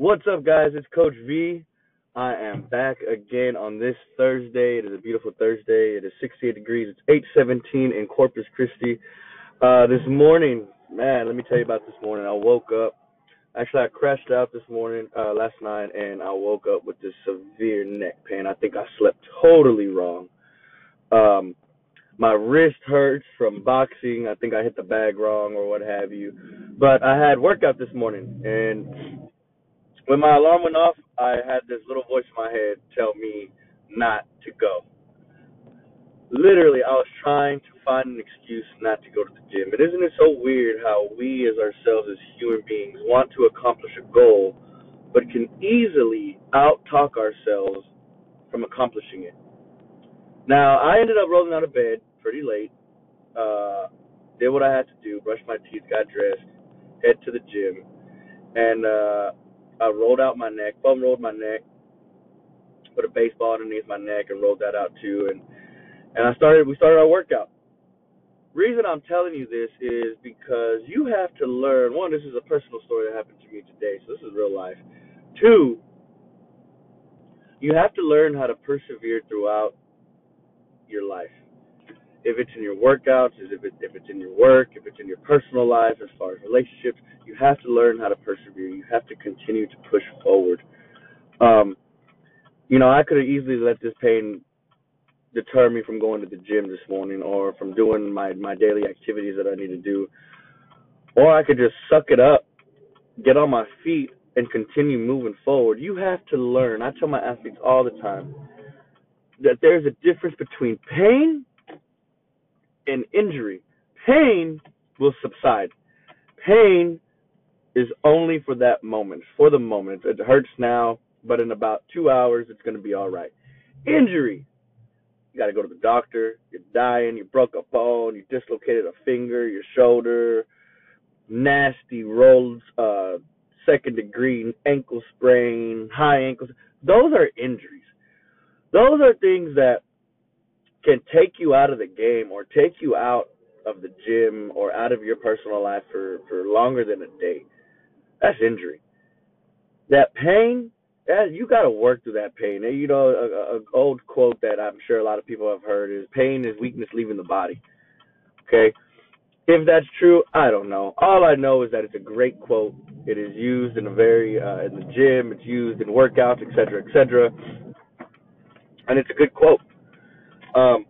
What's up, guys? It's Coach V. I am back again on this Thursday. It is a beautiful Thursday. It is 68 degrees. It's 8:17 in Corpus Christi. Uh, this morning, man, let me tell you about this morning. I woke up. Actually, I crashed out this morning, uh, last night, and I woke up with this severe neck pain. I think I slept totally wrong. Um, my wrist hurts from boxing. I think I hit the bag wrong or what have you. But I had workout this morning, and when my alarm went off, I had this little voice in my head tell me not to go. Literally, I was trying to find an excuse not to go to the gym. And isn't it so weird how we, as ourselves, as human beings, want to accomplish a goal, but can easily out talk ourselves from accomplishing it? Now, I ended up rolling out of bed pretty late. Uh, did what I had to do, brushed my teeth, got dressed, head to the gym, and uh, I rolled out my neck, foam rolled my neck, put a baseball underneath my neck, and rolled that out too. And and I started. We started our workout. Reason I'm telling you this is because you have to learn. One, this is a personal story that happened to me today, so this is real life. Two, you have to learn how to persevere throughout your life if it's in your workouts, if it, if it's in your work, if it's in your personal life, as far as relationships, you have to learn how to persevere. You have to continue to push forward. Um, you know, I could have easily let this pain deter me from going to the gym this morning or from doing my my daily activities that I need to do, or I could just suck it up, get on my feet, and continue moving forward. You have to learn. I tell my athletes all the time that there's a difference between pain an injury. Pain will subside. Pain is only for that moment, for the moment. It hurts now, but in about two hours, it's going to be all right. Injury. You got to go to the doctor. You're dying. You broke a bone. You dislocated a finger, your shoulder, nasty rolls, uh, second degree ankle sprain, high ankles. Those are injuries. Those are things that can take you out of the game or take you out of the gym or out of your personal life for, for longer than a day. That's injury. That pain, that you got to work through that pain. And, you know, a, a old quote that I'm sure a lot of people have heard is pain is weakness leaving the body. Okay? If that's true, I don't know. All I know is that it's a great quote. It is used in a very uh, in the gym. It's used in workouts, etc., etc. And it's a good quote. Um,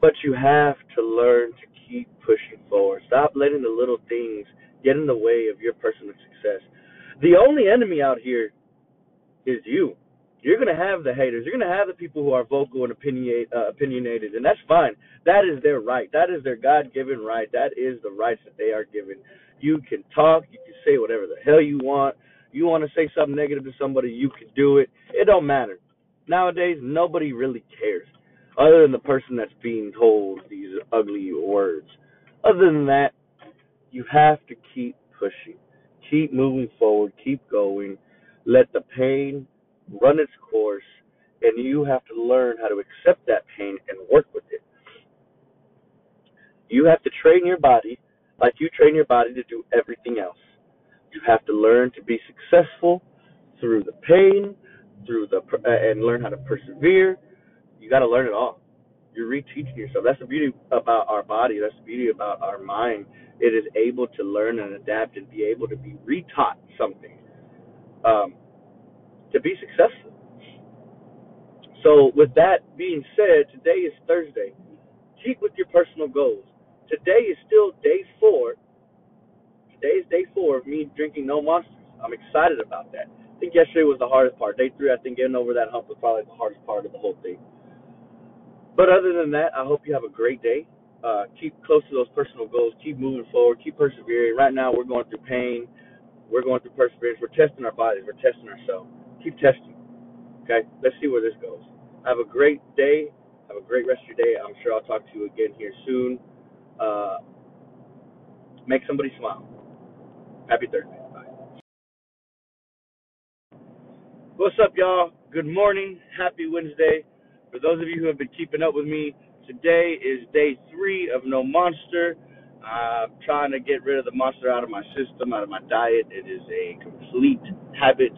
but you have to learn to keep pushing forward. Stop letting the little things get in the way of your personal success. The only enemy out here is you. You're going to have the haters. You're going to have the people who are vocal and uh, opinionated, and that's fine. That is their right. That is their God given right. That is the rights that they are given. You can talk. You can say whatever the hell you want. You want to say something negative to somebody, you can do it. It don't matter. Nowadays, nobody really cares other than the person that's being told these ugly words. Other than that, you have to keep pushing, keep moving forward, keep going, let the pain run its course, and you have to learn how to accept that pain and work with it. You have to train your body like you train your body to do everything else. You have to learn to be successful through the pain, through the uh, and learn how to persevere you got to learn it all. You're reteaching yourself. That's the beauty about our body. That's the beauty about our mind. It is able to learn and adapt and be able to be retaught something um, to be successful. So, with that being said, today is Thursday. Keep with your personal goals. Today is still day four. Today is day four of me drinking no monsters. I'm excited about that. I think yesterday was the hardest part. Day three, I think getting over that hump was probably the hardest part of the whole thing. But other than that, I hope you have a great day. Uh, keep close to those personal goals. Keep moving forward. Keep persevering. Right now, we're going through pain. We're going through perseverance. We're testing our bodies. We're testing ourselves. Keep testing. Okay? Let's see where this goes. Have a great day. Have a great rest of your day. I'm sure I'll talk to you again here soon. Uh, make somebody smile. Happy Thursday. Bye. What's up, y'all? Good morning. Happy Wednesday. For those of you who have been keeping up with me, today is day three of No Monster. I'm trying to get rid of the monster out of my system, out of my diet. It is a complete habit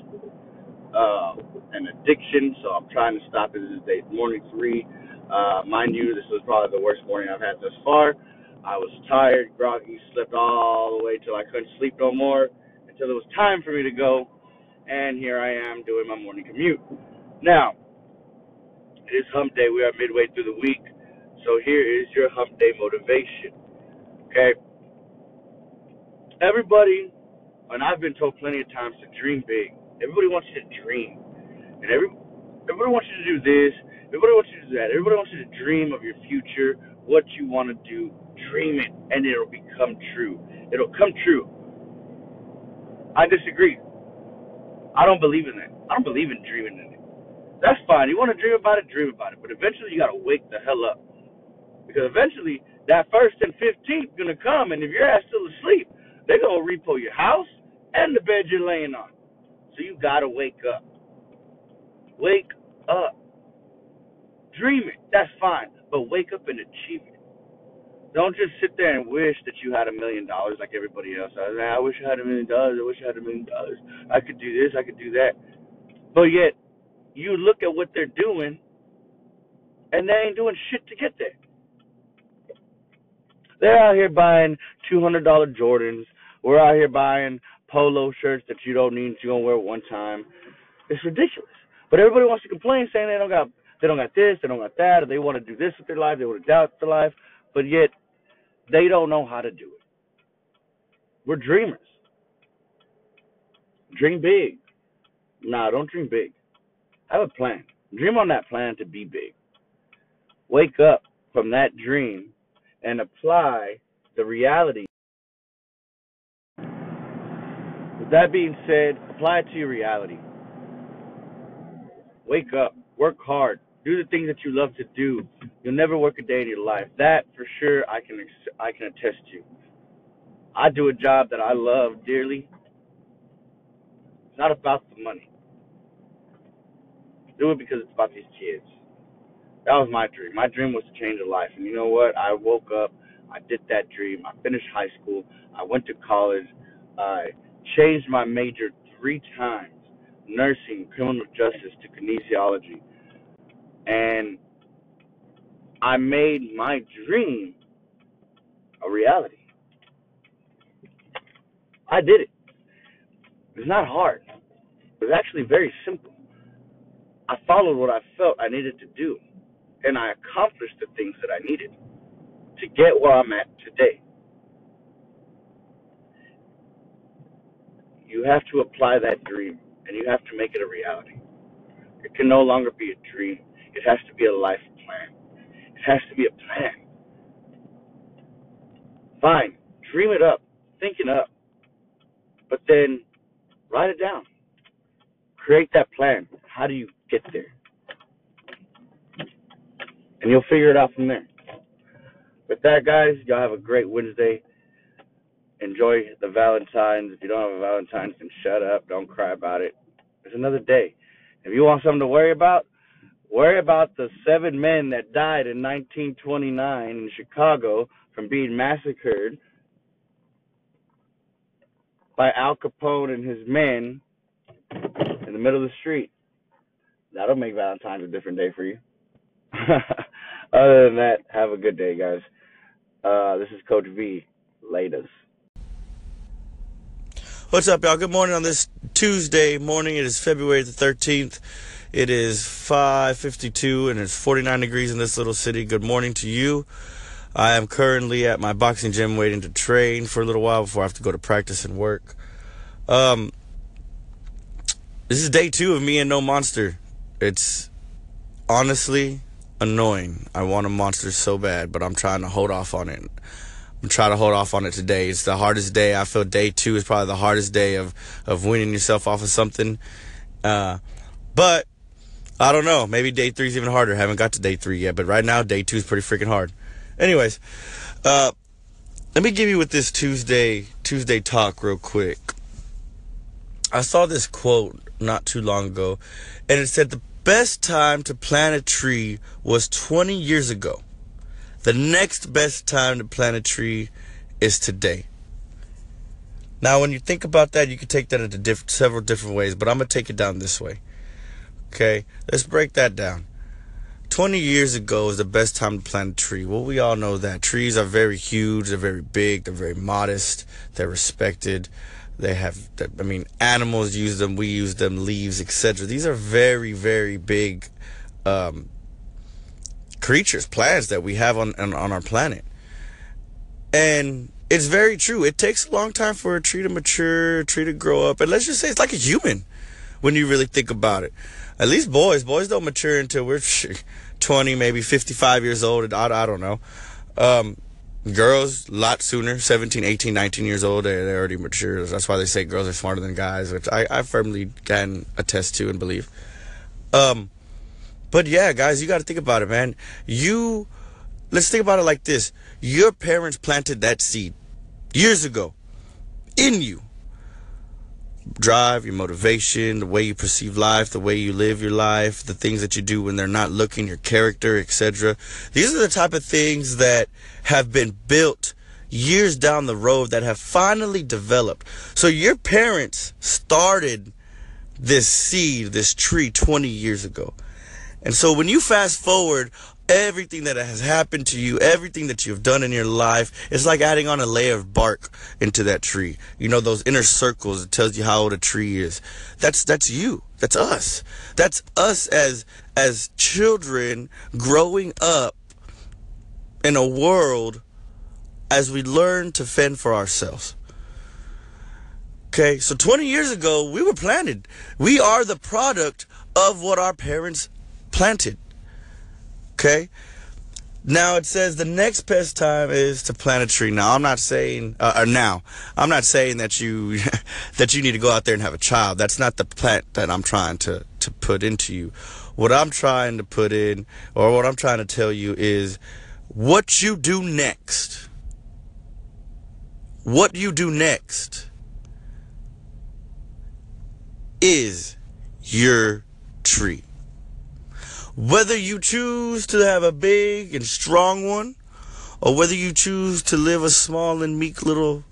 uh, an addiction, so I'm trying to stop it. This is day morning three. Uh, mind you, this was probably the worst morning I've had thus far. I was tired, groggy, slept all the way till I couldn't sleep no more until it was time for me to go. And here I am doing my morning commute. Now, it is hump day. We are midway through the week. So here is your hump day motivation. Okay? Everybody, and I've been told plenty of times to dream big. Everybody wants you to dream. And every everybody wants you to do this. Everybody wants you to do that. Everybody wants you to dream of your future, what you want to do. Dream it, and it'll become true. It'll come true. I disagree. I don't believe in that. I don't believe in dreaming. That's fine. You want to dream about it, dream about it. But eventually, you got to wake the hell up. Because eventually, that first and 15th going to come, and if your ass still asleep, they're going to repo your house and the bed you're laying on. So you got to wake up. Wake up. Dream it. That's fine. But wake up and achieve it. Don't just sit there and wish that you had a million dollars like everybody else. I, I wish I had a million dollars. I wish I had a million dollars. I could do this. I could do that. But yet, you look at what they're doing, and they ain't doing shit to get there. They're out here buying two hundred dollar Jordans. We're out here buying polo shirts that you don't need. You're gonna wear one time. It's ridiculous. But everybody wants to complain, saying they don't got they don't got this, they don't got that, or they want to do this with their life, they want to doubt their life, but yet they don't know how to do it. We're dreamers. Dream big. Nah, don't dream big. Have a plan. Dream on that plan to be big. Wake up from that dream and apply the reality. With that being said, apply it to your reality. Wake up, work hard, do the things that you love to do. You'll never work a day in your life. That for sure I can I can attest to. I do a job that I love dearly. It's not about the money. Do it because it's about these kids. That was my dream. My dream was to change a life. And you know what? I woke up, I did that dream. I finished high school, I went to college, I changed my major three times nursing, criminal justice to kinesiology. And I made my dream a reality. I did it. It's not hard. It was actually very simple. I followed what I felt I needed to do, and I accomplished the things that I needed to get where I'm at today. You have to apply that dream, and you have to make it a reality. It can no longer be a dream. It has to be a life plan. It has to be a plan. Fine, dream it up, think it up, but then write it down. Create that plan. How do you get there? And you'll figure it out from there. With that, guys, y'all have a great Wednesday. Enjoy the Valentine's. If you don't have a Valentine's, then shut up. Don't cry about it. It's another day. If you want something to worry about, worry about the seven men that died in 1929 in Chicago from being massacred by Al Capone and his men in the middle of the street. That'll make Valentine's a different day for you. Other than that, have a good day, guys. Uh, this is Coach V. Latest. What's up, y'all? Good morning on this Tuesday morning. It is February the 13th. It is 5:52 and it's 49 degrees in this little city. Good morning to you. I am currently at my boxing gym waiting to train for a little while before I have to go to practice and work. Um, this is day two of me and no monster. It's honestly annoying. I want a monster so bad, but I'm trying to hold off on it. I'm trying to hold off on it today. It's the hardest day. I feel day two is probably the hardest day of of weaning yourself off of something. Uh, but I don't know. Maybe day three is even harder. Haven't got to day three yet, but right now day two is pretty freaking hard. Anyways, uh, let me give you with this Tuesday Tuesday talk real quick. I saw this quote not too long ago, and it said the best time to plant a tree was 20 years ago. The next best time to plant a tree is today. Now, when you think about that, you can take that into diff- several different ways, but I'm going to take it down this way. Okay, let's break that down. 20 years ago is the best time to plant a tree. Well, we all know that. Trees are very huge, they're very big, they're very modest, they're respected. They have, I mean, animals use them, we use them, leaves, etc. These are very, very big um, creatures, plants that we have on, on, on our planet. And it's very true. It takes a long time for a tree to mature, a tree to grow up. And let's just say it's like a human when you really think about it. At least boys, boys don't mature until we're 20, maybe 55 years old. I, I don't know. Um, girls, a lot sooner, 17, 18, 19 years old, they, they already mature. That's why they say girls are smarter than guys, which I, I firmly can attest to and believe. Um, but yeah, guys, you got to think about it, man. You, let's think about it like this. Your parents planted that seed years ago in you drive, your motivation, the way you perceive life, the way you live your life, the things that you do when they're not looking, your character, etc. These are the type of things that have been built years down the road that have finally developed. So your parents started this seed, this tree 20 years ago. And so when you fast forward everything that has happened to you, everything that you've done in your life, it's like adding on a layer of bark into that tree. You know, those inner circles, it tells you how old a tree is. That's, that's you. That's us. That's us as, as children growing up in a world as we learn to fend for ourselves. Okay, so 20 years ago, we were planted. We are the product of what our parents planted. Okay? Now it says the next best time is to plant a tree. Now I'm not saying, uh, or uh, now I'm not saying that you that you need to go out there and have a child. That's not the plant that I'm trying to to put into you. What I'm trying to put in, or what I'm trying to tell you is, what you do next. What you do next is your tree. Whether you choose to have a big and strong one, or whether you choose to live a small and meek little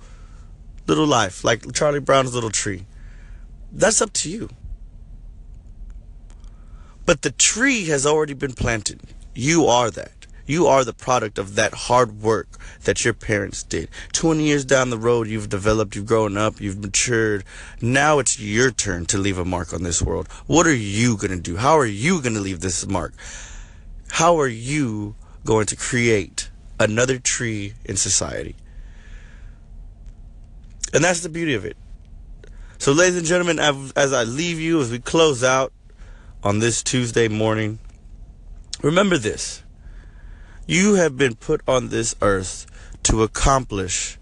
little life, like Charlie Brown's little tree, that's up to you. But the tree has already been planted. You are that. You are the product of that hard work that your parents did. 20 years down the road, you've developed, you've grown up, you've matured. Now it's your turn to leave a mark on this world. What are you going to do? How are you going to leave this mark? How are you going to create another tree in society? And that's the beauty of it. So, ladies and gentlemen, as I leave you, as we close out on this Tuesday morning, remember this you have been put on this earth to accomplish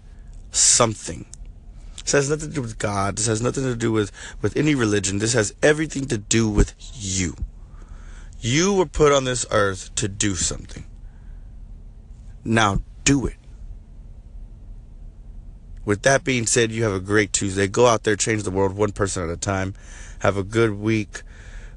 something. This has nothing to do with God. This has nothing to do with, with any religion. This has everything to do with you. You were put on this earth to do something. Now do it. With that being said, you have a great Tuesday. Go out there, change the world one person at a time. Have a good week.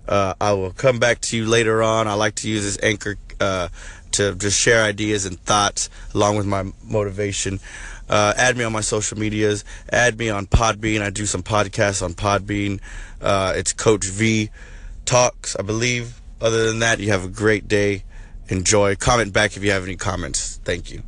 Uh, I will come back to you later on. I like to use this anchor uh, to just share ideas and thoughts along with my motivation. Uh, add me on my social medias. Add me on Podbean. I do some podcasts on Podbean. Uh, it's Coach V Talks, I believe. Other than that, you have a great day. Enjoy. Comment back if you have any comments. Thank you.